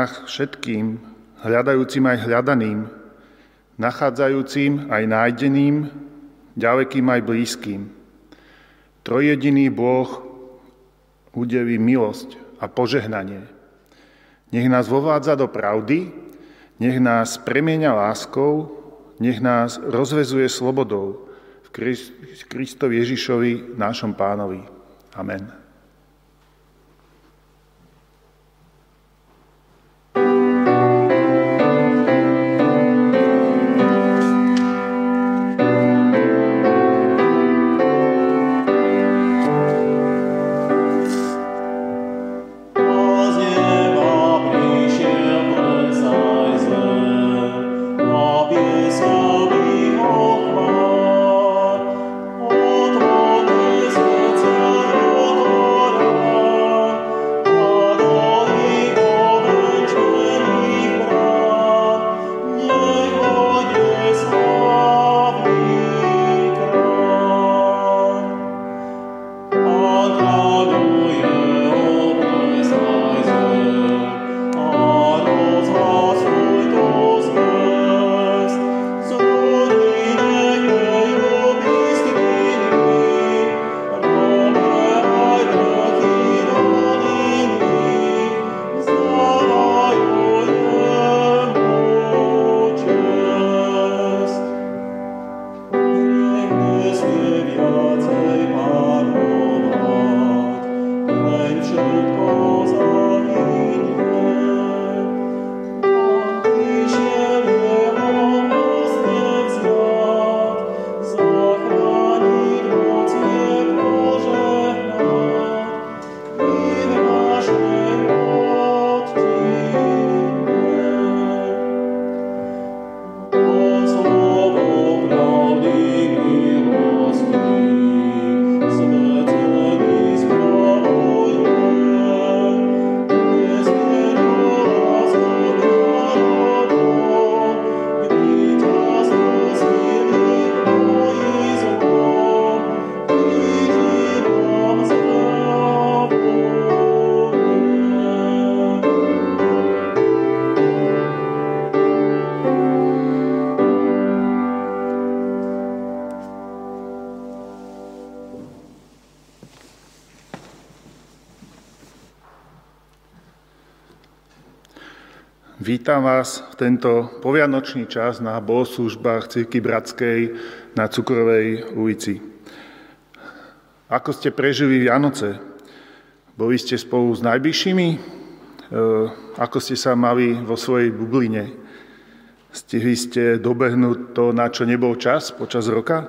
Nás všetkým, hľadajúcim aj hľadaným, nachádzajúcim aj nájdeným, ďalekým aj blízkym. Trojediný Boh udeví milosť a požehnanie. Nech nás vovádza do pravdy, nech nás premieňa láskou, nech nás rozvezuje slobodou v Kristovi Ježišovi, nášom pánovi. Amen. Vítam vás v tento povianočný čas na bohoslužbách Cirky Bratskej na Cukrovej ulici. Ako ste prežili Vianoce? Boli ste spolu s najbližšími? E, ako ste sa mali vo svojej bubline? Stihli ste dobehnúť to, na čo nebol čas počas roka?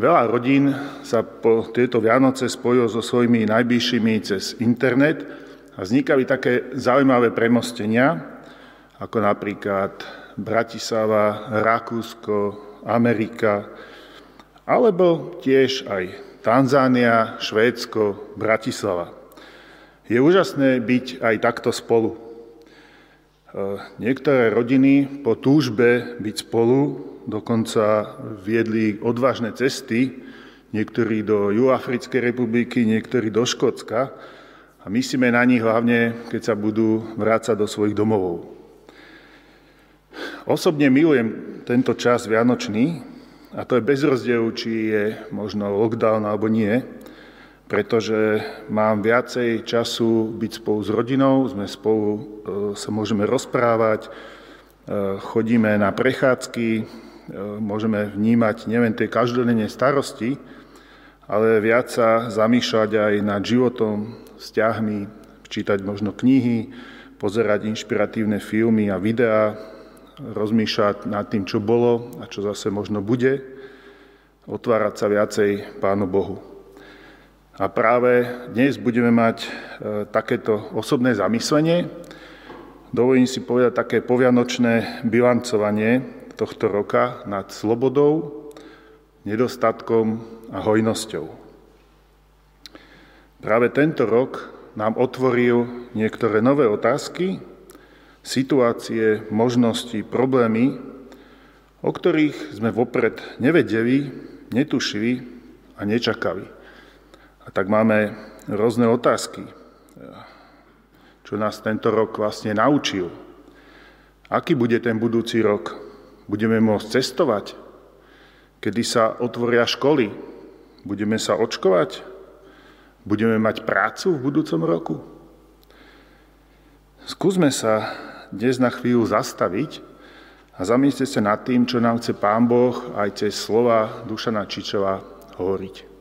Veľa rodín sa po tieto Vianoce spojilo so svojimi najbližšími cez internet – a vznikali také zaujímavé premostenia, ako napríklad Bratislava, Rakúsko, Amerika, alebo tiež aj Tanzánia, Švédsko, Bratislava. Je úžasné byť aj takto spolu. E, niektoré rodiny po túžbe byť spolu dokonca viedli odvážne cesty, niektorí do Juafrickej republiky, niektorí do Škótska, a myslíme na nich hlavne, keď sa budú vrácať do svojich domovov. Osobne milujem tento čas vianočný, a to je bez rozdielu, či je možno lockdown alebo nie, pretože mám viacej času byť spolu s rodinou, sme spolu, e, sa môžeme rozprávať, e, chodíme na prechádzky, e, môžeme vnímať nielen tie každodenné starosti, ale viac sa zamýšľať aj nad životom, vzťahmi, čítať možno knihy, pozerať inšpiratívne filmy a videá, rozmýšľať nad tým, čo bolo a čo zase možno bude, otvárať sa viacej Pánu Bohu. A práve dnes budeme mať e, takéto osobné zamyslenie. Dovolím si povedať také povianočné bilancovanie tohto roka nad slobodou, nedostatkom a hojnosťou. Práve tento rok nám otvoril niektoré nové otázky, situácie, možnosti, problémy, o ktorých sme vopred nevedeli, netušili a nečakali. A tak máme rôzne otázky, čo nás tento rok vlastne naučil. Aký bude ten budúci rok? Budeme môcť cestovať? Kedy sa otvoria školy? Budeme sa očkovať? Budeme mať prácu v budúcom roku? Skúsme sa dnes na chvíľu zastaviť a zamyslite sa nad tým, čo nám chce Pán Boh aj cez slova Dušana Čičova hovoriť.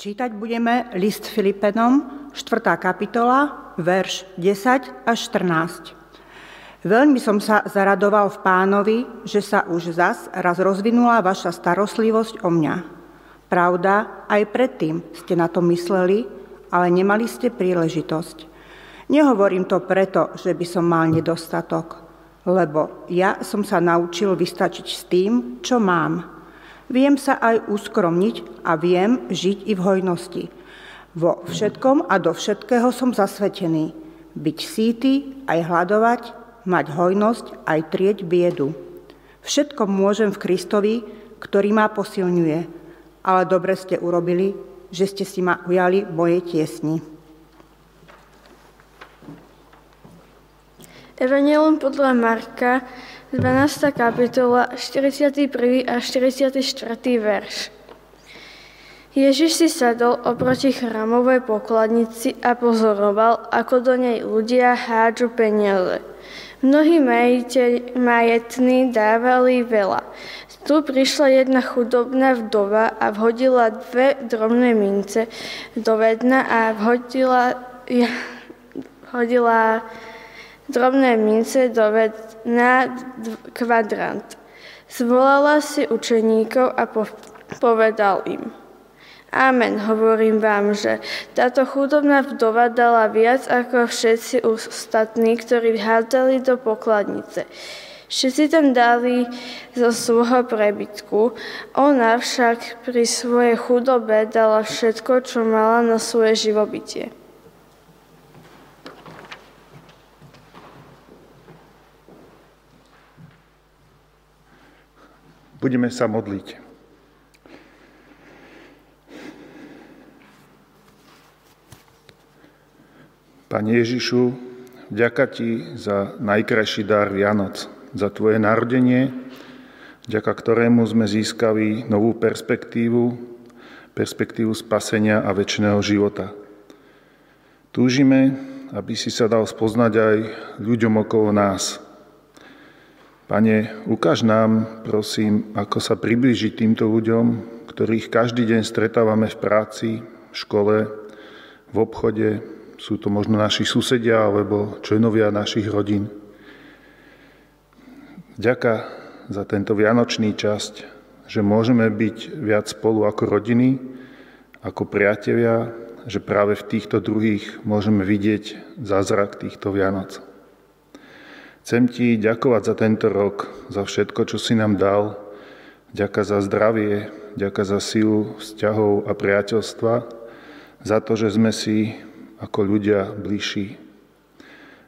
Čítať budeme list Filipenom, 4. kapitola, verš 10 až 14. Veľmi som sa zaradoval v pánovi, že sa už zas raz rozvinula vaša starostlivosť o mňa. Pravda, aj predtým ste na to mysleli, ale nemali ste príležitosť. Nehovorím to preto, že by som mal nedostatok, lebo ja som sa naučil vystačiť s tým, čo mám Viem sa aj uskromniť a viem žiť i v hojnosti. Vo všetkom a do všetkého som zasvetený. Byť síty, aj hľadovať, mať hojnosť, aj trieť biedu. Všetko môžem v Kristovi, ktorý ma posilňuje. Ale dobre ste urobili, že ste si ma ujali moje tiesni. Evangelium podľa Marka, 12. kapitola, 41. a 44. verš. Ježiš si sadol oproti chrámovej pokladnici a pozoroval, ako do nej ľudia hádžu peniaze. Mnohí majetní dávali veľa. Tu prišla jedna chudobná vdova a vhodila dve drobné mince do vedna a vhodila, vhodila drobné mince do na kvadrant. Zvolala si učeníkov a povedal im. Amen, hovorím vám, že táto chudobná vdova dala viac ako všetci ostatní, ktorí vhádzali do pokladnice. Všetci tam dali zo svojho prebytku, ona však pri svojej chudobe dala všetko, čo mala na svoje živobytie. Budeme sa modliť. Pane Ježišu, vďaka Ti za najkrajší dar Vianoc, za Tvoje narodenie, vďaka ktorému sme získali novú perspektívu, perspektívu spasenia a väčšného života. Túžime, aby si sa dal spoznať aj ľuďom okolo nás, Pane, ukáž nám, prosím, ako sa priblížiť týmto ľuďom, ktorých každý deň stretávame v práci, v škole, v obchode, sú to možno naši susedia alebo členovia našich rodín. Ďaká za tento vianočný časť, že môžeme byť viac spolu ako rodiny, ako priatelia, že práve v týchto druhých môžeme vidieť zázrak týchto Vianoc. Chcem ti ďakovať za tento rok, za všetko, čo si nám dal. Ďaká za zdravie, ďaká za silu vzťahov a priateľstva, za to, že sme si ako ľudia bližší.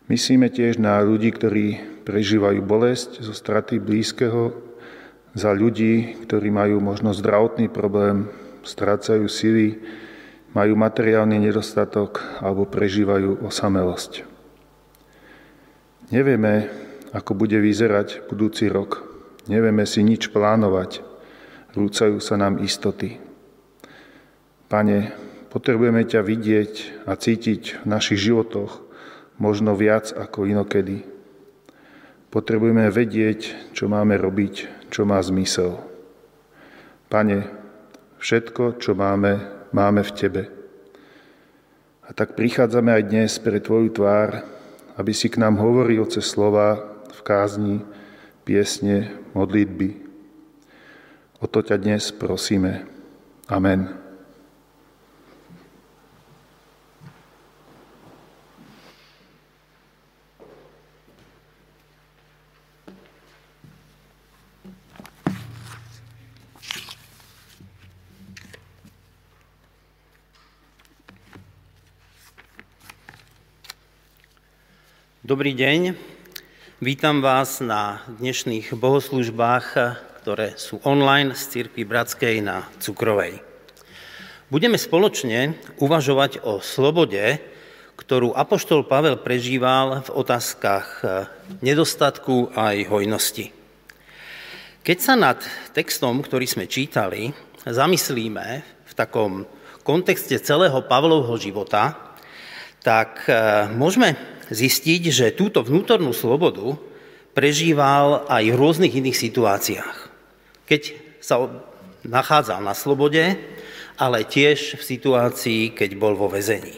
Myslíme tiež na ľudí, ktorí prežívajú bolesť zo straty blízkeho, za ľudí, ktorí majú možno zdravotný problém, strácajú sily, majú materiálny nedostatok alebo prežívajú osamelosť. Nevieme, ako bude vyzerať budúci rok. Nevieme si nič plánovať. Rúcajú sa nám istoty. Pane, potrebujeme ťa vidieť a cítiť v našich životoch možno viac ako inokedy. Potrebujeme vedieť, čo máme robiť, čo má zmysel. Pane, všetko, čo máme, máme v Tebe. A tak prichádzame aj dnes pre Tvoju tvár, aby si k nám hovoril cez slova v kázni, piesne, modlitby. O to ťa dnes prosíme. Amen. Dobrý deň, vítam vás na dnešných bohoslužbách, ktoré sú online z Církvy Bratskej na Cukrovej. Budeme spoločne uvažovať o slobode, ktorú Apoštol Pavel prežíval v otázkach nedostatku a aj hojnosti. Keď sa nad textom, ktorý sme čítali, zamyslíme v takom kontexte celého Pavlovho života, tak môžeme zistiť, že túto vnútornú slobodu prežíval aj v rôznych iných situáciách. Keď sa nachádzal na slobode ale tiež v situácii, keď bol vo väzení.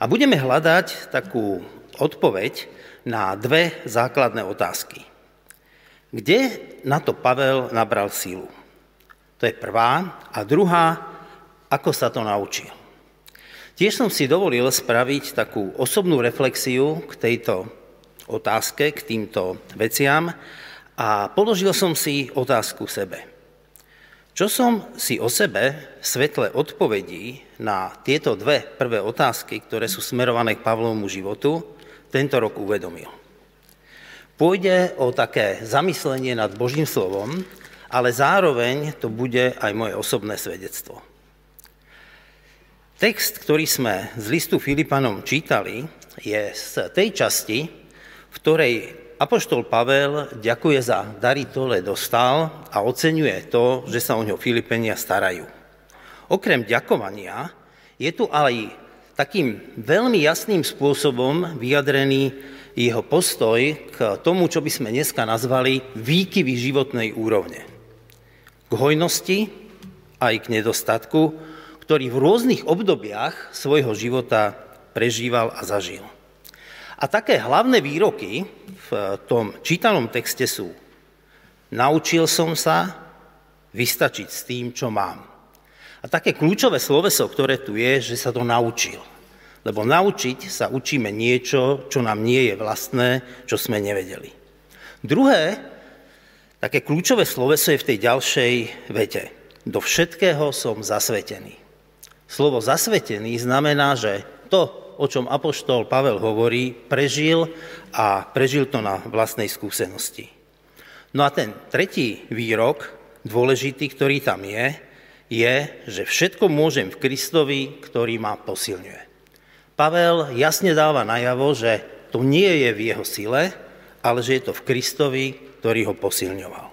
A budeme hľadať takú odpoveď na dve základné otázky. Kde na to Pavel nabral sílu? To je prvá. A druhá, ako sa to naučil? Tiež som si dovolil spraviť takú osobnú reflexiu k tejto otázke, k týmto veciam a položil som si otázku sebe. Čo som si o sebe v svetle odpovedí na tieto dve prvé otázky, ktoré sú smerované k Pavlovmu životu, tento rok uvedomil? Pôjde o také zamyslenie nad Božím slovom, ale zároveň to bude aj moje osobné svedectvo. Text, ktorý sme z listu Filipanom čítali, je z tej časti, v ktorej Apoštol Pavel ďakuje za dary, ktoré dostal a oceňuje to, že sa o ňo Filipenia starajú. Okrem ďakovania je tu aj takým veľmi jasným spôsobom vyjadrený jeho postoj k tomu, čo by sme dneska nazvali výkyvy životnej úrovne. K hojnosti aj k nedostatku, ktorý v rôznych obdobiach svojho života prežíval a zažil. A také hlavné výroky v tom čítanom texte sú Naučil som sa vystačiť s tým, čo mám. A také kľúčové sloveso, ktoré tu je, že sa to naučil. Lebo naučiť sa učíme niečo, čo nám nie je vlastné, čo sme nevedeli. Druhé, také kľúčové sloveso je v tej ďalšej vete. Do všetkého som zasvetený. Slovo zasvetený znamená, že to, o čom apoštol Pavel hovorí, prežil a prežil to na vlastnej skúsenosti. No a ten tretí výrok, dôležitý, ktorý tam je, je, že všetko môžem v Kristovi, ktorý ma posilňuje. Pavel jasne dáva najavo, že to nie je v jeho sile, ale že je to v Kristovi, ktorý ho posilňoval.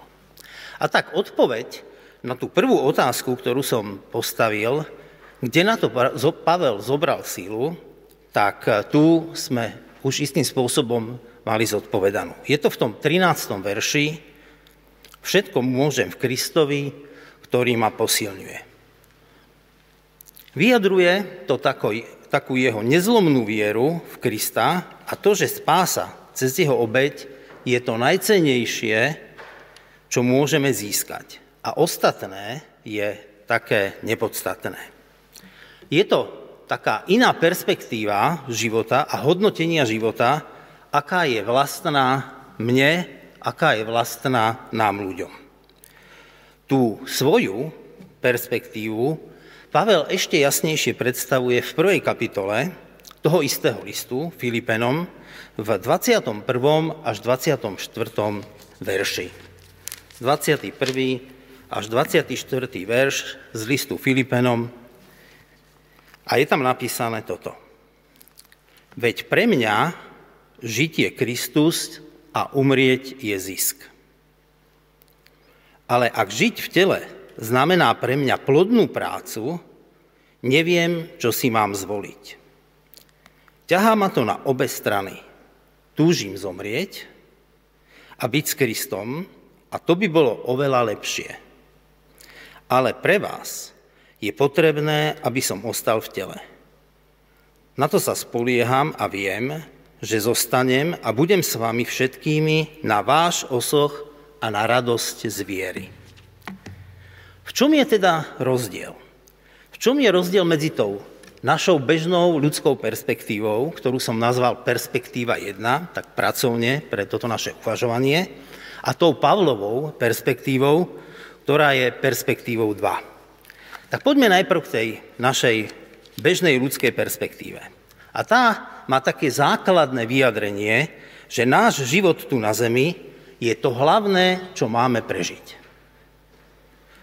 A tak odpoveď na tú prvú otázku, ktorú som postavil, kde na to Pavel zobral sílu, tak eh, tu sme už istým spôsobom mali zodpovedanú. Je to v tom 13. verši, všetko môžem v Kristovi, ktorý ma posilňuje. Vyjadruje to takú, takú jeho nezlomnú vieru v Krista a to, že spása cez jeho obeď je to najcenejšie, čo môžeme získať. A ostatné je také nepodstatné. Je to taká iná perspektíva života a hodnotenia života, aká je vlastná mne, aká je vlastná nám ľuďom. Tú svoju perspektívu Pavel ešte jasnejšie predstavuje v prvej kapitole toho istého listu Filipenom v 21. až 24. verši. 21. až 24. verš z listu Filipenom a je tam napísané toto. Veď pre mňa žiť je Kristus a umrieť je zisk. Ale ak žiť v tele znamená pre mňa plodnú prácu, neviem, čo si mám zvoliť. Ťahá ma to na obe strany. Túžim zomrieť a byť s Kristom a to by bolo oveľa lepšie. Ale pre vás je potrebné, aby som ostal v tele. Na to sa spolieham a viem, že zostanem a budem s vami všetkými na váš osoch a na radosť z viery. V čom je teda rozdiel? V čom je rozdiel medzi tou našou bežnou ľudskou perspektívou, ktorú som nazval perspektíva 1, tak pracovne pre toto naše uvažovanie, a tou Pavlovou perspektívou, ktorá je perspektívou 2. Tak poďme najprv k tej našej bežnej ľudskej perspektíve. A tá má také základné vyjadrenie, že náš život tu na Zemi je to hlavné, čo máme prežiť.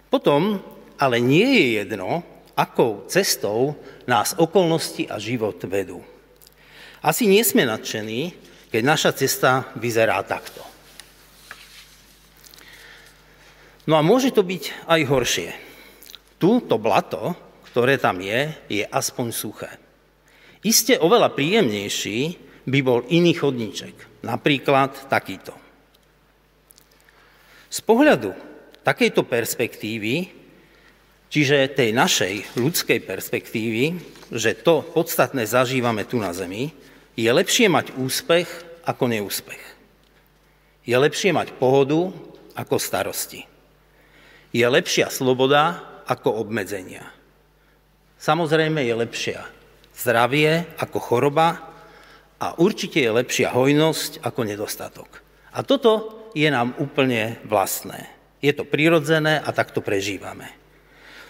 Potom ale nie je jedno, akou cestou nás okolnosti a život vedú. Asi nie sme nadšení, keď naša cesta vyzerá takto. No a môže to byť aj horšie. Tu to blato, ktoré tam je, je aspoň suché. Isté oveľa príjemnejší by bol iný chodníček, napríklad takýto. Z pohľadu takejto perspektívy Čiže tej našej ľudskej perspektívy, že to podstatné zažívame tu na Zemi, je lepšie mať úspech ako neúspech. Je lepšie mať pohodu ako starosti. Je lepšia sloboda ako obmedzenia. Samozrejme je lepšia zdravie ako choroba a určite je lepšia hojnosť ako nedostatok. A toto je nám úplne vlastné. Je to prirodzené a takto prežívame.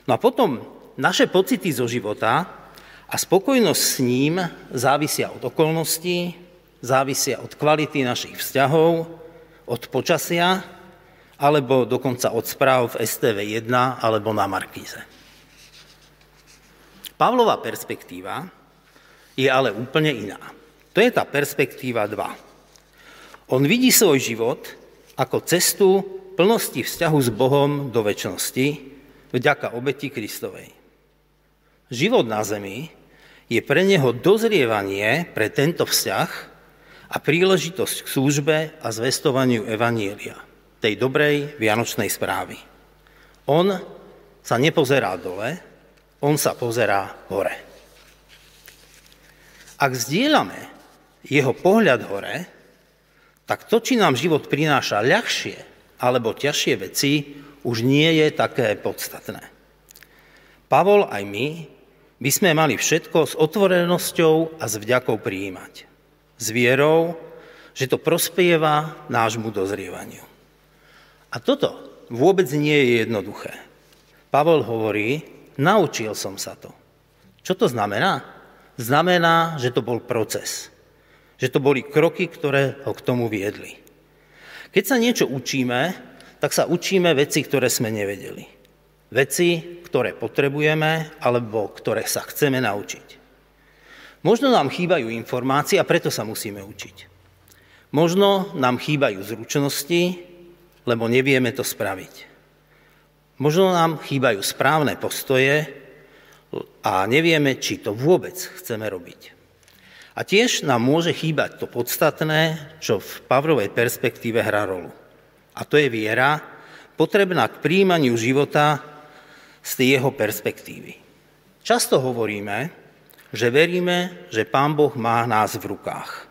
No a potom naše pocity zo života a spokojnosť s ním závisia od okolností, závisia od kvality našich vzťahov, od počasia alebo dokonca od správ v STV 1 alebo na Markíze. Pavlova perspektíva je ale úplne iná. To je tá perspektíva 2. On vidí svoj život ako cestu plnosti vzťahu s Bohom do väčšnosti vďaka obeti Kristovej. Život na zemi je pre neho dozrievanie pre tento vzťah a príležitosť k službe a zvestovaniu Evanielia, tej dobrej vianočnej správy. On sa nepozerá dole, on sa pozerá hore. Ak zdieľame jeho pohľad hore, tak to, či nám život prináša ľahšie alebo ťažšie veci, už nie je také podstatné. Pavol aj my by sme mali všetko s otvorenosťou a s vďakou prijímať s vierou, že to prospieva nášmu dozrievaniu. A toto vôbec nie je jednoduché. Pavol hovorí, naučil som sa to. Čo to znamená? Znamená, že to bol proces. Že to boli kroky, ktoré ho k tomu viedli. Keď sa niečo učíme, tak sa učíme veci, ktoré sme nevedeli. Veci, ktoré potrebujeme alebo ktoré sa chceme naučiť. Možno nám chýbajú informácie a preto sa musíme učiť. Možno nám chýbajú zručnosti, lebo nevieme to spraviť. Možno nám chýbajú správne postoje a nevieme, či to vôbec chceme robiť. A tiež nám môže chýbať to podstatné, čo v Pavlovej perspektíve hrá rolu. A to je viera, potrebná k príjmaniu života z jeho perspektívy. Často hovoríme, že veríme, že Pán Boh má nás v rukách.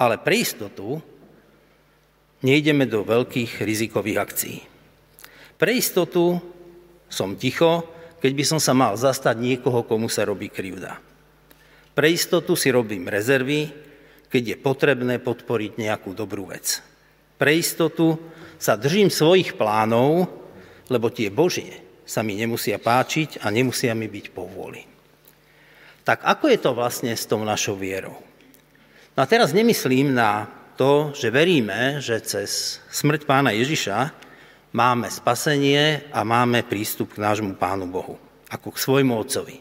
Ale pre istotu nejdeme do veľkých rizikových akcií. Pre istotu som ticho, keď by som sa mal zastať niekoho, komu sa robí krivda. Pre istotu si robím rezervy, keď je potrebné podporiť nejakú dobrú vec. Pre istotu sa držím svojich plánov, lebo tie Božie sa mi nemusia páčiť a nemusia mi byť povôli. Tak ako je to vlastne s tou našou vierou? No a teraz nemyslím na to, že veríme, že cez smrť pána Ježiša máme spasenie a máme prístup k nášmu pánu Bohu, ako k svojmu otcovi.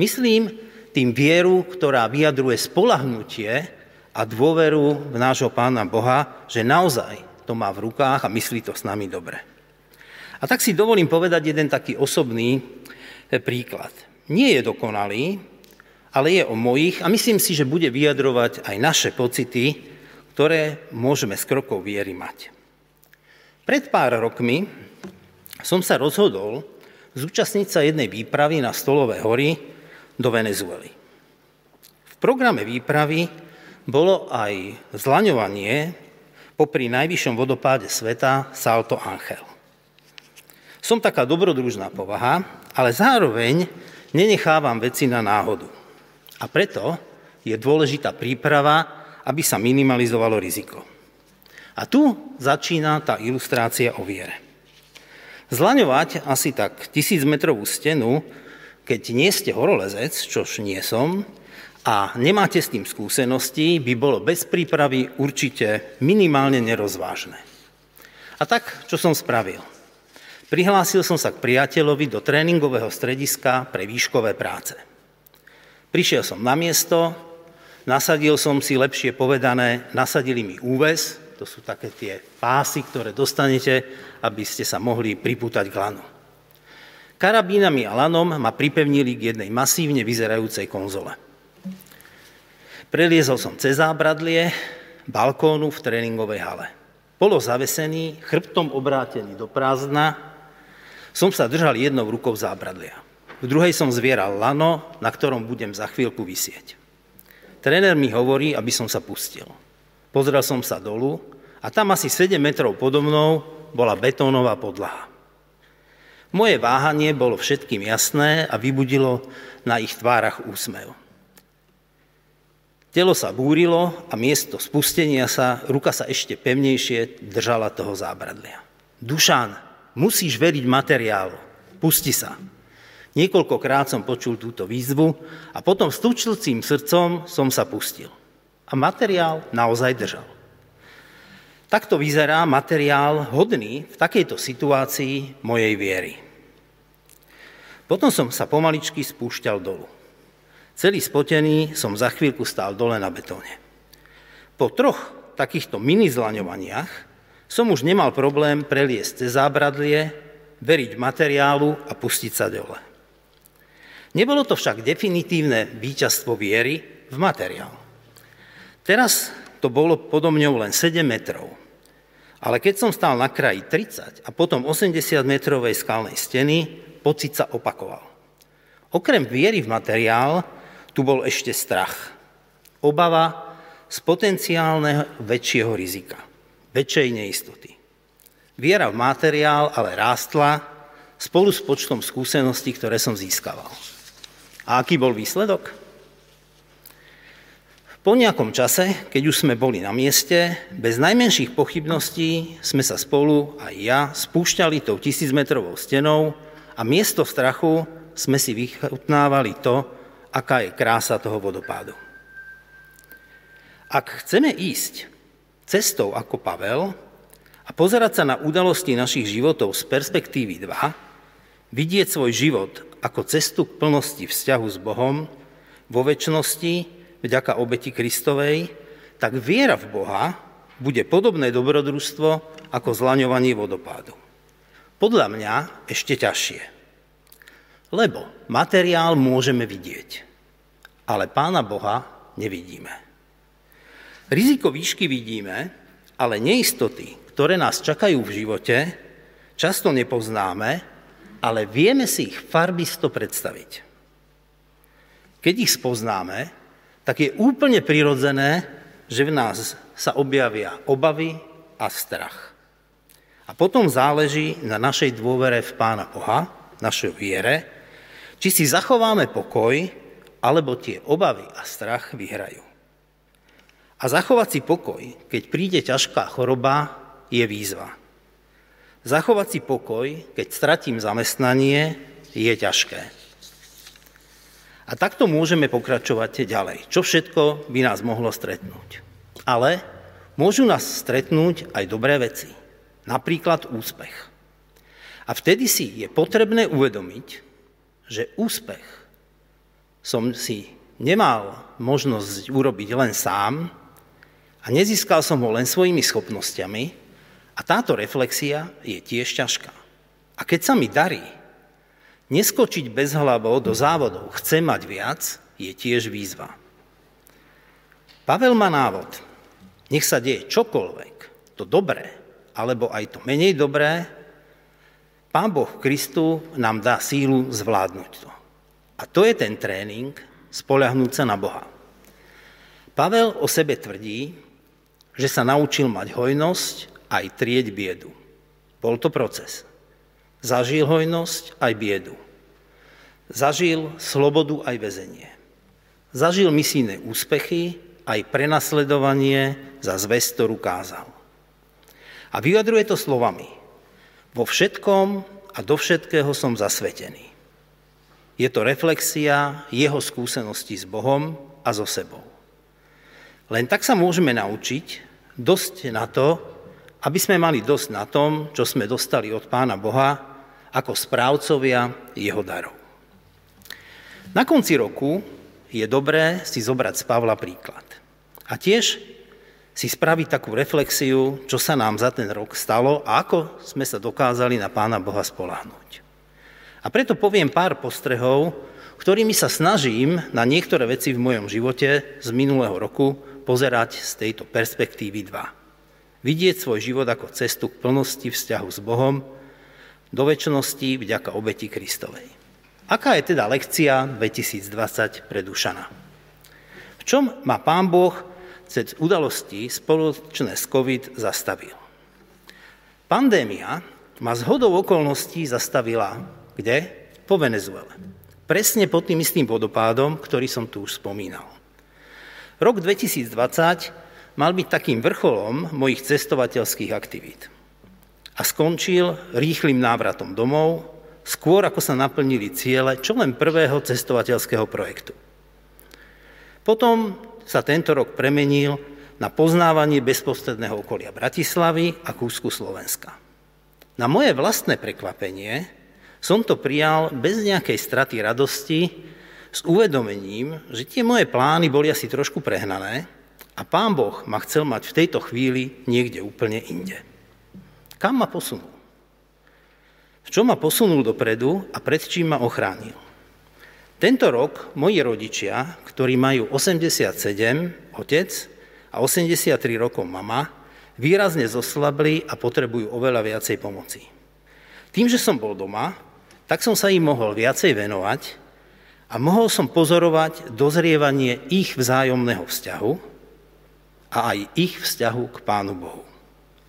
Myslím tým vieru, ktorá vyjadruje spolahnutie a dôveru v nášho pána Boha, že naozaj to má v rukách a myslí to s nami dobre. A tak si dovolím povedať jeden taký osobný príklad. Nie je dokonalý, ale je o mojich a myslím si, že bude vyjadrovať aj naše pocity, ktoré môžeme z krokov viery mať. Pred pár rokmi som sa rozhodol zúčastniť sa jednej výpravy na Stolové hory do Venezuely. V programe výpravy bolo aj zlaňovanie popri najvyššom vodopáde sveta Salto Angel. Som taká dobrodružná povaha, ale zároveň nenechávam veci na náhodu. A preto je dôležitá príprava, aby sa minimalizovalo riziko. A tu začína tá ilustrácia o viere. Zlaňovať asi tak tisíc metrovú stenu, keď nie ste horolezec, čož nie som, a nemáte s tým skúsenosti, by bolo bez prípravy určite minimálne nerozvážne. A tak, čo som spravil? Prihlásil som sa k priateľovi do tréningového strediska pre výškové práce. Prišiel som na miesto, nasadil som si, lepšie povedané, nasadili mi úves, to sú také tie pásy, ktoré dostanete, aby ste sa mohli pripútať k lanu. Karabínami a lanom ma pripevnili k jednej masívne vyzerajúcej konzole. Preliezol som cez zábradlie balkónu v tréningovej hale. Bolo zavesený, chrbtom obrátený do prázdna, som sa držal jednou rukou zábradlia. V druhej som zvieral lano, na ktorom budem za chvíľku vysieť. Tréner mi hovorí, aby som sa pustil. Pozrel som sa dolu a tam asi 7 metrov podo mnou bola betónová podlaha. Moje váhanie bolo všetkým jasné a vybudilo na ich tvárach úsmev. Telo sa búrilo a miesto spustenia sa, ruka sa ešte pevnejšie držala toho zábradlia. Dušan, musíš veriť materiálu. Pusti sa. Niekoľkokrát som počul túto výzvu a potom s tučilcím srdcom som sa pustil. A materiál naozaj držal. Takto vyzerá materiál hodný v takejto situácii mojej viery. Potom som sa pomaličky spúšťal dolu. Celý spotený som za chvíľku stál dole na betóne. Po troch takýchto mini zlaňovaniach som už nemal problém preliesť cez zábradlie, veriť materiálu a pustiť sa dole. Nebolo to však definitívne víťazstvo viery v materiál. Teraz to bolo podo mňou len 7 metrov. Ale keď som stál na kraji 30 a potom 80 metrovej skalnej steny, pocit sa opakoval. Okrem viery v materiál, tu bol ešte strach. Obava z potenciálneho väčšieho rizika, väčšej neistoty. Viera v materiál ale rástla spolu s počtom skúseností, ktoré som získaval. A aký bol výsledok? Po nejakom čase, keď už sme boli na mieste, bez najmenších pochybností sme sa spolu, aj ja, spúšťali tou tisícmetrovou stenou a miesto strachu sme si vychutnávali to, aká je krása toho vodopádu. Ak chceme ísť cestou ako Pavel a pozerať sa na udalosti našich životov z perspektívy 2, vidieť svoj život ako cestu k plnosti vzťahu s Bohom vo väčšnosti vďaka obeti Kristovej, tak viera v Boha bude podobné dobrodružstvo ako zlaňovanie vodopádu. Podľa mňa ešte ťažšie. Lebo materiál môžeme vidieť, ale Pána Boha nevidíme. Riziko výšky vidíme, ale neistoty, ktoré nás čakajú v živote, často nepoznáme, ale vieme si ich farbisto predstaviť. Keď ich spoznáme, tak je úplne prirodzené, že v nás sa objavia obavy a strach. A potom záleží na našej dôvere v Pána Boha, našej viere, či si zachováme pokoj, alebo tie obavy a strach vyhrajú. A zachovať si pokoj, keď príde ťažká choroba, je výzva. Zachovať si pokoj, keď stratím zamestnanie, je ťažké. A takto môžeme pokračovať ďalej. Čo všetko by nás mohlo stretnúť? Ale môžu nás stretnúť aj dobré veci. Napríklad úspech. A vtedy si je potrebné uvedomiť, že úspech som si nemal možnosť urobiť len sám a nezískal som ho len svojimi schopnosťami a táto reflexia je tiež ťažká. A keď sa mi darí, neskočiť bez hlavo do závodov, chce mať viac, je tiež výzva. Pavel má návod. Nech sa deje čokoľvek, to dobré, alebo aj to menej dobré, Pán Boh Kristu nám dá sílu zvládnuť to. A to je ten tréning, spoľahnúť sa na Boha. Pavel o sebe tvrdí, že sa naučil mať hojnosť aj trieť biedu. Bol to proces. Zažil hojnosť aj biedu. Zažil slobodu aj väzenie. Zažil misijné úspechy aj prenasledovanie za zväz, ktorú kázal. A vyjadruje to slovami – vo všetkom a do všetkého som zasvetený. Je to reflexia jeho skúseností s Bohom a so sebou. Len tak sa môžeme naučiť dosť na to, aby sme mali dosť na tom, čo sme dostali od Pána Boha ako správcovia jeho darov. Na konci roku je dobré si zobrať z Pavla príklad. A tiež si spraviť takú reflexiu, čo sa nám za ten rok stalo a ako sme sa dokázali na Pána Boha spolahnuť. A preto poviem pár postrehov, ktorými sa snažím na niektoré veci v mojom živote z minulého roku pozerať z tejto perspektívy 2. Vidieť svoj život ako cestu k plnosti vzťahu s Bohom, do väčšnosti vďaka obeti Kristovej. Aká je teda lekcia 2020 pre Dušana? V čom ma Pán Boh cez udalosti spoločné s COVID zastavil? Pandémia ma z hodou okolností zastavila kde? Po Venezuele. Presne pod tým istým vodopádom, ktorý som tu už spomínal. Rok 2020 mal byť takým vrcholom mojich cestovateľských aktivít a skončil rýchlým návratom domov, skôr ako sa naplnili ciele čo len prvého cestovateľského projektu. Potom sa tento rok premenil na poznávanie bezprostredného okolia Bratislavy a kúsku Slovenska. Na moje vlastné prekvapenie som to prijal bez nejakej straty radosti, s uvedomením, že tie moje plány boli asi trošku prehnané a pán Boh ma chcel mať v tejto chvíli niekde úplne inde. Kam ma posunul? V čo ma posunul dopredu a pred čím ma ochránil? Tento rok moji rodičia, ktorí majú 87, otec, a 83 rokov mama, výrazne zoslabli a potrebujú oveľa viacej pomoci. Tým, že som bol doma, tak som sa im mohol viacej venovať a mohol som pozorovať dozrievanie ich vzájomného vzťahu a aj ich vzťahu k Pánu Bohu.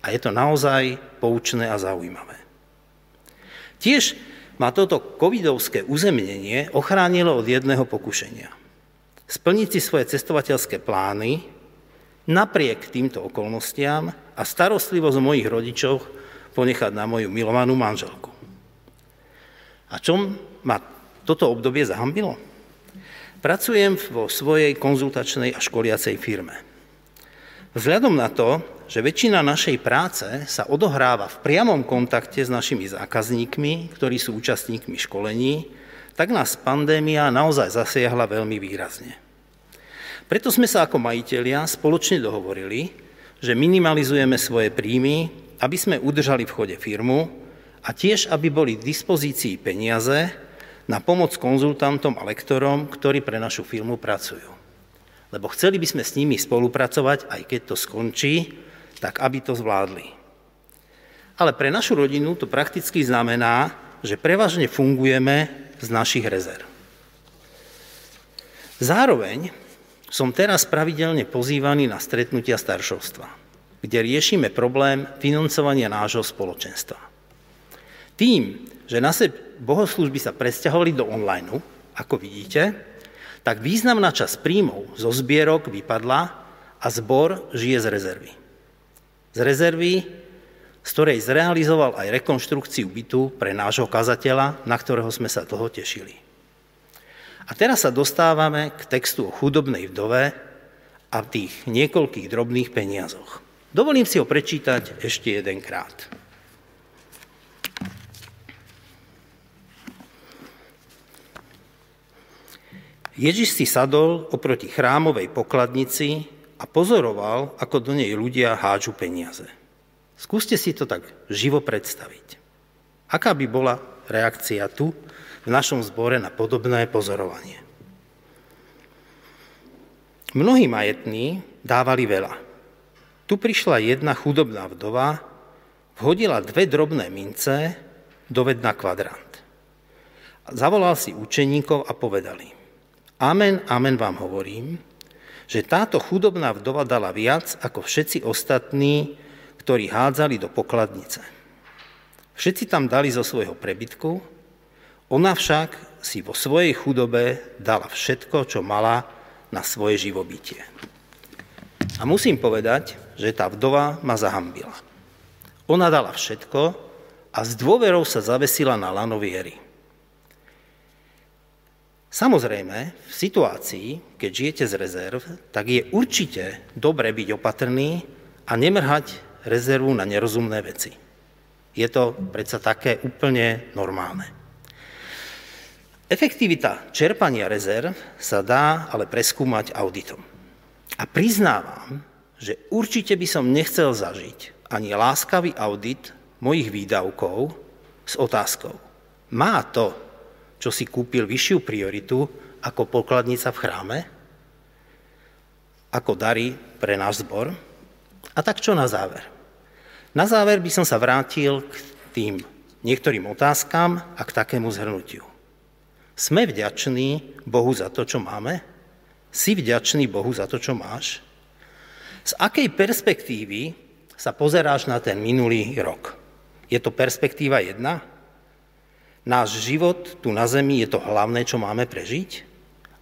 A je to naozaj poučné a zaujímavé. Tiež ma toto covidovské uzemnenie ochránilo od jedného pokušenia. Splniť si svoje cestovateľské plány napriek týmto okolnostiam a starostlivosť o mojich rodičoch ponechať na moju milovanú manželku. A čom ma toto obdobie zahambilo? Pracujem vo svojej konzultačnej a školiacej firme. Vzhľadom na to, že väčšina našej práce sa odohráva v priamom kontakte s našimi zákazníkmi, ktorí sú účastníkmi školení, tak nás pandémia naozaj zasiahla veľmi výrazne. Preto sme sa ako majiteľia spoločne dohovorili, že minimalizujeme svoje príjmy, aby sme udržali v chode firmu a tiež, aby boli k dispozícii peniaze na pomoc konzultantom a lektorom, ktorí pre našu firmu pracujú. Lebo chceli by sme s nimi spolupracovať, aj keď to skončí, tak aby to zvládli. Ale pre našu rodinu to prakticky znamená, že prevažne fungujeme z našich rezerv. Zároveň som teraz pravidelne pozývaný na stretnutia staršovstva, kde riešime problém financovania nášho spoločenstva. Tým, že naše bohoslužby sa presťahovali do online, ako vidíte, tak významná časť príjmov zo zbierok vypadla a zbor žije z rezervy z rezervy, z ktorej zrealizoval aj rekonštrukciu bytu pre nášho kazateľa, na ktorého sme sa dlho tešili. A teraz sa dostávame k textu o chudobnej vdove a tých niekoľkých drobných peniazoch. Dovolím si ho prečítať ešte jedenkrát. Ježiš si sadol oproti chrámovej pokladnici a pozoroval, ako do nej ľudia hádžu peniaze. Skúste si to tak živo predstaviť. Aká by bola reakcia tu v našom zbore na podobné pozorovanie? Mnohí majetní dávali veľa. Tu prišla jedna chudobná vdova, vhodila dve drobné mince doved na kvadrant. Zavolal si učeníkov a povedali, Amen, amen vám hovorím, že táto chudobná vdova dala viac ako všetci ostatní, ktorí hádzali do pokladnice. Všetci tam dali zo svojho prebytku, ona však si vo svojej chudobe dala všetko, čo mala na svoje živobytie. A musím povedať, že tá vdova ma zahambila. Ona dala všetko a s dôverou sa zavesila na lano viery. Samozrejme, v situácii, keď žijete z rezerv, tak je určite dobre byť opatrný a nemrhať rezervu na nerozumné veci. Je to predsa také úplne normálne. Efektivita čerpania rezerv sa dá ale preskúmať auditom. A priznávam, že určite by som nechcel zažiť ani láskavý audit mojich výdavkov s otázkou. Má to čo si kúpil vyššiu prioritu ako pokladnica v chráme, ako dary pre náš zbor. A tak čo na záver? Na záver by som sa vrátil k tým niektorým otázkam a k takému zhrnutiu. Sme vďační Bohu za to, čo máme? Si vďačný Bohu za to, čo máš? Z akej perspektívy sa pozeráš na ten minulý rok? Je to perspektíva jedna? Náš život tu na Zemi je to hlavné, čo máme prežiť?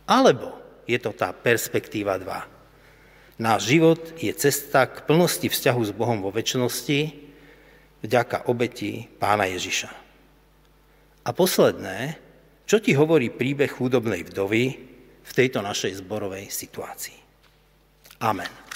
Alebo je to tá perspektíva 2? Náš život je cesta k plnosti vzťahu s Bohom vo väčšnosti vďaka obeti pána Ježiša. A posledné, čo ti hovorí príbeh chudobnej vdovy v tejto našej zborovej situácii? Amen.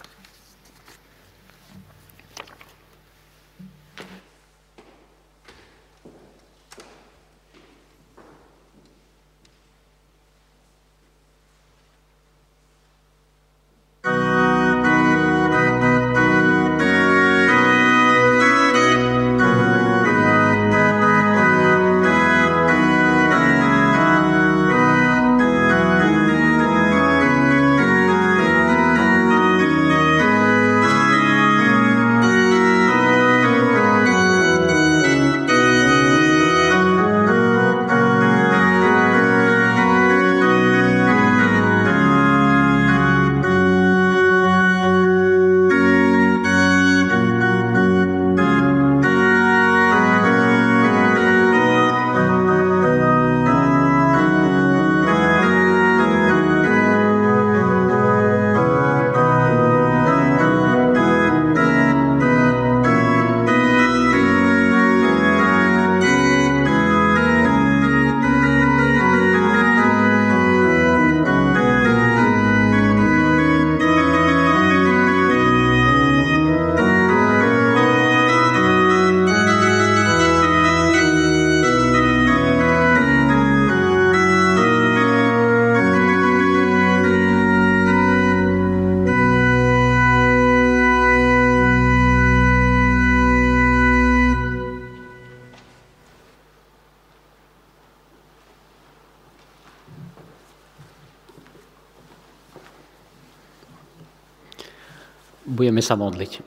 Sa modliť.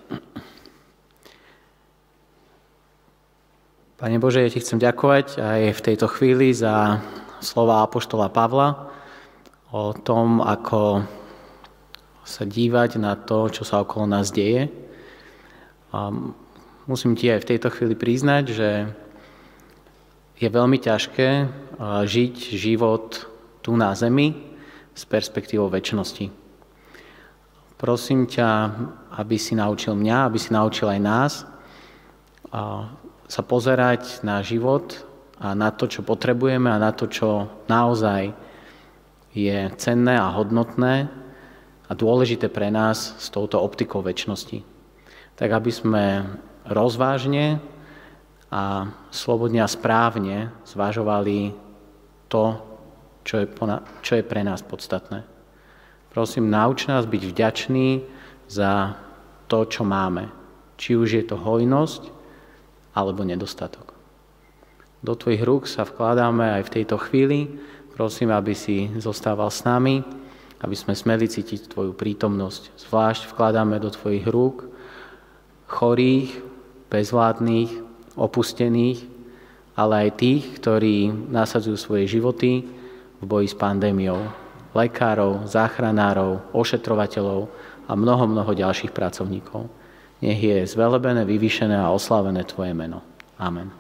Pane Bože, ja Ti chcem ďakovať aj v tejto chvíli za slova Apoštola Pavla o tom, ako sa dívať na to, čo sa okolo nás deje. A musím Ti aj v tejto chvíli priznať, že je veľmi ťažké žiť život tu na zemi s perspektívou väčšnosti. Prosím ťa, aby si naučil mňa, aby si naučil aj nás sa pozerať na život a na to, čo potrebujeme a na to, čo naozaj je cenné a hodnotné a dôležité pre nás s touto optikou väčšnosti. Tak aby sme rozvážne a slobodne a správne zvažovali to, čo je, čo je pre nás podstatné. Prosím, nauč nás byť vďační za to, čo máme. Či už je to hojnosť, alebo nedostatok. Do Tvojich rúk sa vkladáme aj v tejto chvíli. Prosím, aby si zostával s nami, aby sme smeli cítiť Tvoju prítomnosť. Zvlášť vkladáme do Tvojich rúk chorých, bezvládnych, opustených, ale aj tých, ktorí nasadzujú svoje životy v boji s pandémiou lekárov, záchranárov, ošetrovateľov a mnoho, mnoho ďalších pracovníkov. Nech je zvelebené, vyvýšené a oslávené Tvoje meno. Amen.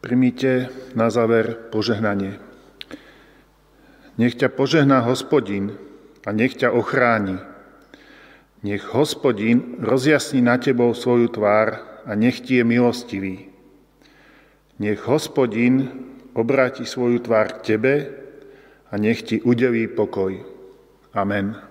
Primite na záver požehnanie. Nech ťa požehná hospodin a nech ťa ochráni. Nech hospodin rozjasní na tebou svoju tvár a nech ti je milostivý. Nech hospodin obráti svoju tvár k tebe a nech ti udelí pokoj. Amen.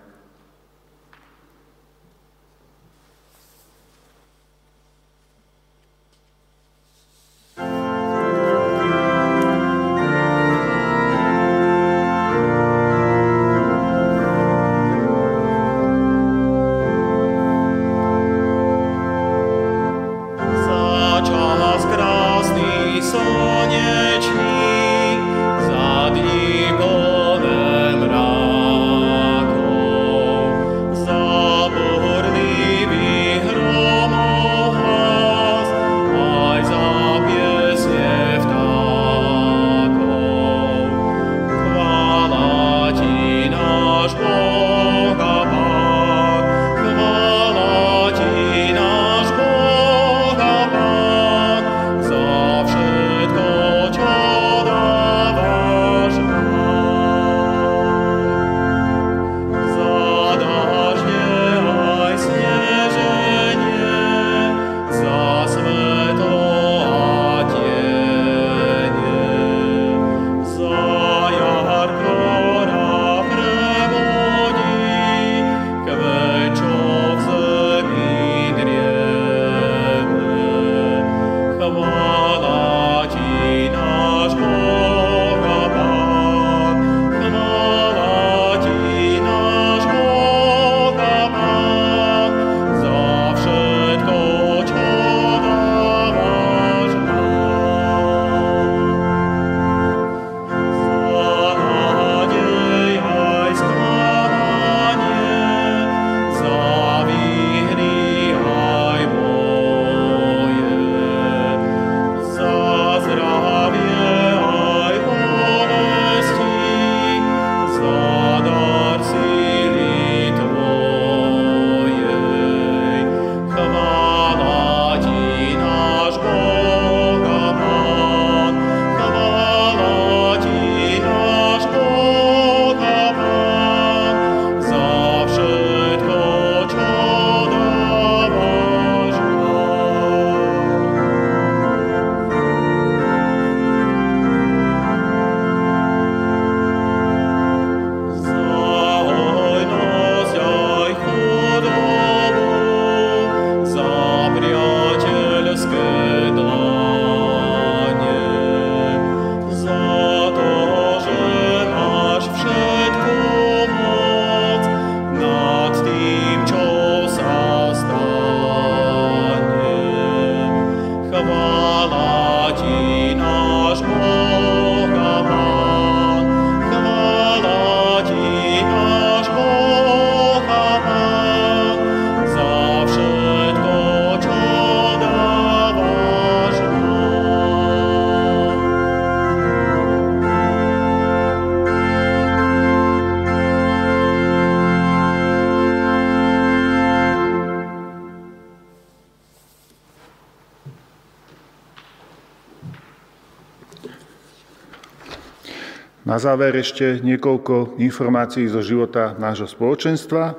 Záver ešte niekoľko informácií zo života nášho spoločenstva.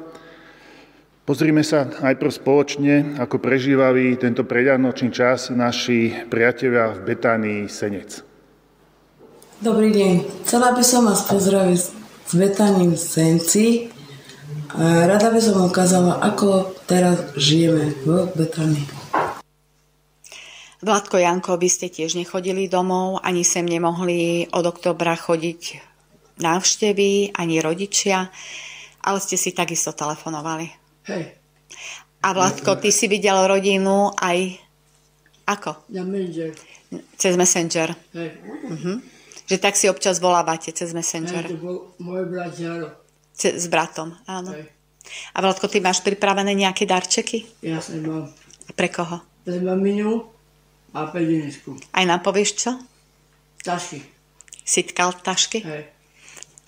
Pozrime sa najprv spoločne, ako prežívali tento predanočný čas naši priatelia v Betánii Senec. Dobrý deň. Chcela by som vás pozdraviť z Betánii Senci. Rada by som ukázala, ako teraz žijeme v Betánii. Vládko Janko, vy ste tiež nechodili domov, ani sem nemohli od oktobra chodiť návštevy, ani rodičia, ale ste si takisto telefonovali. Hej. A Vládko, ty si videl rodinu aj ako? Ja Messenger. Cez Messenger. Hej. Mhm. Že tak si občas volávate cez Messenger. Hej, to bol môj brat. Ce- s bratom, áno. Hej. A Vládko, ty máš pripravené nejaké darčeky? Jasne mám. Pre koho? Pre maminu a pre Denisku. Aj nám povieš čo? Tašky. Si tkal tašky? Hej.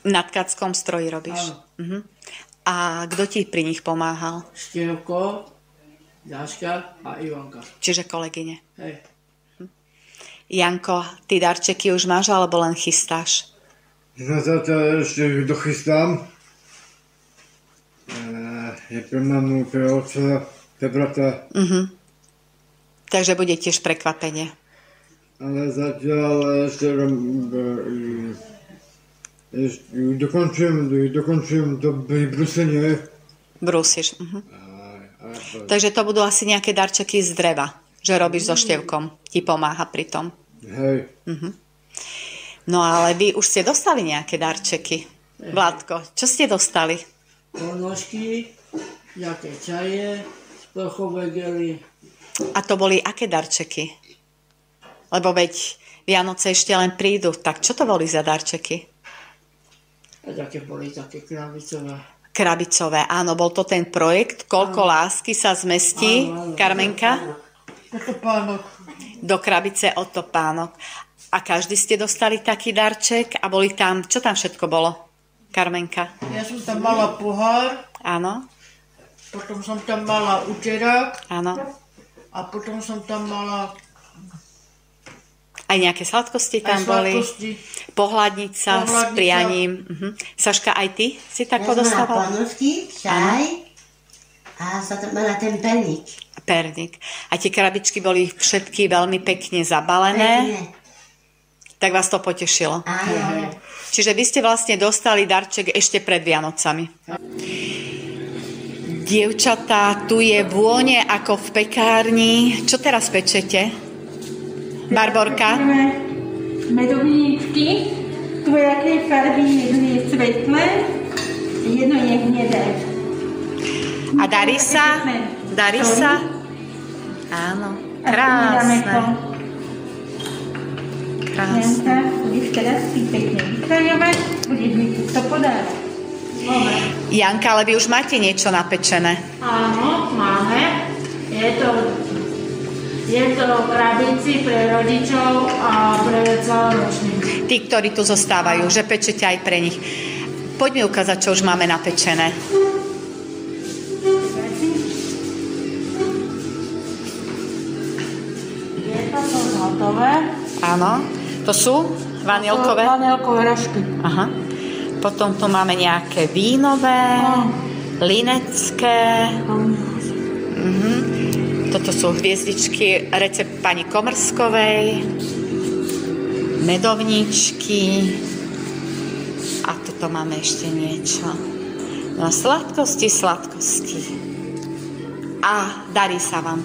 Na tkackom stroji robíš? Áno. Mhm. A kto ti pri nich pomáhal? Števko, Daška a Ivanka. Čiže kolegyne. Hej. Janko, ty darčeky už máš alebo len chystáš? No zatiaľ ešte dochystám. Eh, Je pre mamu, pre otca, pre brata, Mhm. Takže bude tiež prekvapenie. ale zatiaľ ešte, eh, ešte dokončujem, dokončujem to brusenie. Brúsiš. Mhm. A, a, Takže to budú asi nejaké darčeky z dreva, že robíš so števkom. Ti pomáha pri tom. hej, No ale vy už ste dostali nejaké darčeky. Vládko, čo ste dostali? Ponožky, nejaké čaje, sprchové gely. A to boli aké darčeky? Lebo veď Vianoce ešte len prídu. Tak čo to boli za darčeky? A také boli také krabicové. Krabicové. Áno, bol to ten projekt Koľko lásky sa zmestí, Áno, áno. Karmenka, Toto pánok. do krabice od topánok. A každý ste dostali taký darček a boli tam, čo tam všetko bolo? Karmenka. Ja som tam mala pohár, Áno, potom som tam mala uterák áno. A potom som tam mala Aj nejaké sladkosti tam boli. sladkosti. Pohľadnica s prianím. Uh-huh. Saška, aj ty si tak Ja podostávala? ponožky, čaj a sa to mala ten perník. Perník. A tie krabičky boli všetky veľmi pekne zabalené. Pekne. Tak vás to potešilo. Áno. Čiže vy ste vlastne dostali darček ešte pred Vianocami. Dievčatá, tu je vône ako v pekárni. Čo teraz pečete? Barborka? medovníčky, dvojaké farby, jedno je svetlé, jedno je hnedé. A darí sa? Darí sa? Áno. Krásne. Krásne. Budeš teraz si pekne vykrajovať, budeš mi to podávať. Dobre. Janka, ale vy už máte niečo napečené. Áno, máme. Je to, je to krabici pre rodičov a pre celoročných. Tí, ktorí tu zostávajú, že pečete aj pre nich. Poď mi ukázať, čo už máme napečené. Je to to hotové. Áno. To sú vanilkové? Vanilkové rožky. Aha. Potom tu máme nejaké vínové, linecké. Mhm. Toto sú hviezdičky, recept pani Komrskovej, medovničky a toto máme ešte niečo. No sladkosti, sladkosti. A darí sa vám.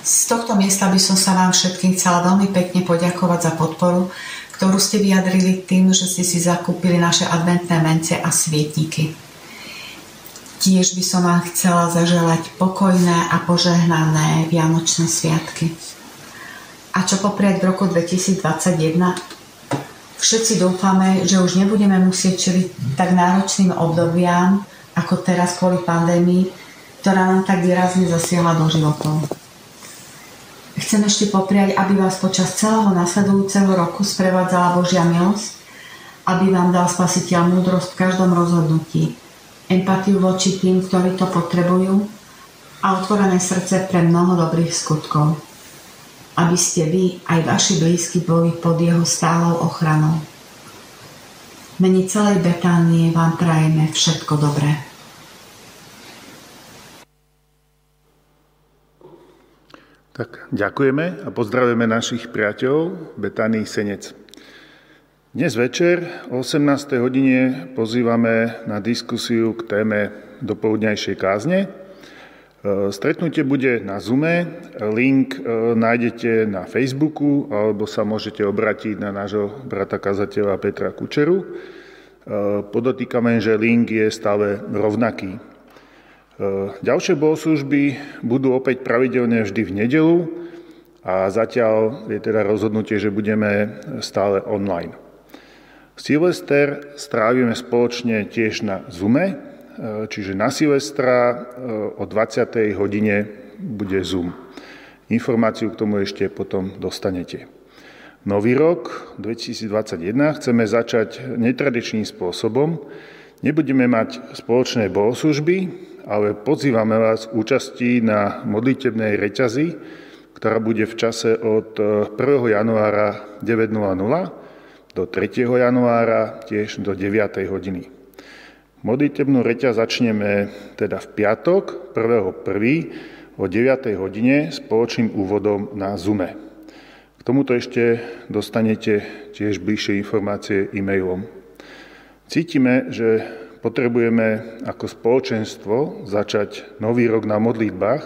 Z tohto miesta by som sa vám všetkým chcela veľmi pekne poďakovať za podporu, ktorú ste vyjadrili tým, že ste si zakúpili naše adventné mence a svietniky. Tiež by som vám chcela zaželať pokojné a požehnané Vianočné sviatky. A čo popriať v roku 2021? Všetci dúfame, že už nebudeme musieť čeliť tak náročným obdobiam, ako teraz kvôli pandémii, ktorá nám tak výrazne zasiahla do životov. Chcem ešte popriať, aby vás počas celého nasledujúceho roku sprevádzala Božia milosť, aby vám dal spasiteľ múdrosť v každom rozhodnutí, empatiu voči tým, ktorí to potrebujú a otvorené srdce pre mnoho dobrých skutkov. Aby ste vy aj vaši blízky boli pod jeho stálou ochranou. mene celej Betánie vám prajeme všetko dobré. Tak ďakujeme a pozdravujeme našich priateľov Betánii Senec. Dnes večer o 18. hodine pozývame na diskusiu k téme dopoludňajšej kázne. E, stretnutie bude na Zoome, link e, nájdete na Facebooku alebo sa môžete obratiť na nášho brata kazateľa Petra Kučeru. E, podotýkame, že link je stále rovnaký. Ďalšie bohoslužby budú opäť pravidelne vždy v nedelu a zatiaľ je teda rozhodnutie, že budeme stále online. Silvester strávime spoločne tiež na Zoome, Čiže na Silvestra eh, o 20. hodine bude Zoom. Informáciu k tomu ešte potom dostanete. Nový rok 2021 chceme začať netradičným spôsobom. Nebudeme mať spoločné bohoslužby, ale pozývame vás k účasti na modlitebnej reťazi, ktorá bude v čase od 1. Eh, januára 9.00 do 3. januára tiež do 9. hodiny. Modlitebnú reťa začneme teda v piatok 1.1. o 9. hodine spoločným úvodom na Zume. K tomuto ešte dostanete tiež bližšie informácie e-mailom. Cítime, že potrebujeme ako spoločenstvo začať nový rok na modlitbách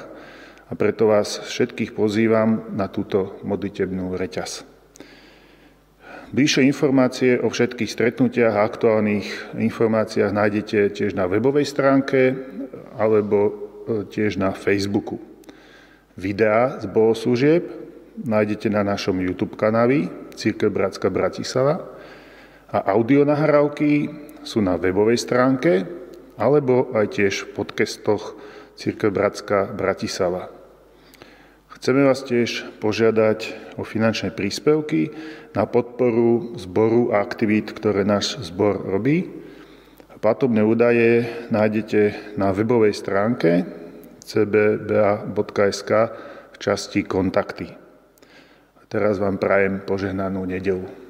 a preto vás všetkých pozývam na túto modlitebnú reťaz. Bližšie informácie o všetkých stretnutiach a aktuálnych informáciách nájdete tiež na webovej stránke alebo e, tiež na Facebooku. Videá z bohoslúžieb nájdete na našom YouTube kanáli Církev Bratská Bratislava a audionahrávky sú na webovej stránke alebo aj tiež v podcastoch Církev Bratská Bratislava. Chceme vás tiež požiadať o finančné príspevky na podporu zboru a aktivít, ktoré náš zbor robí. Platobné údaje nájdete na webovej stránke cbba.sk v časti kontakty. A teraz vám prajem požehnanú nedelu.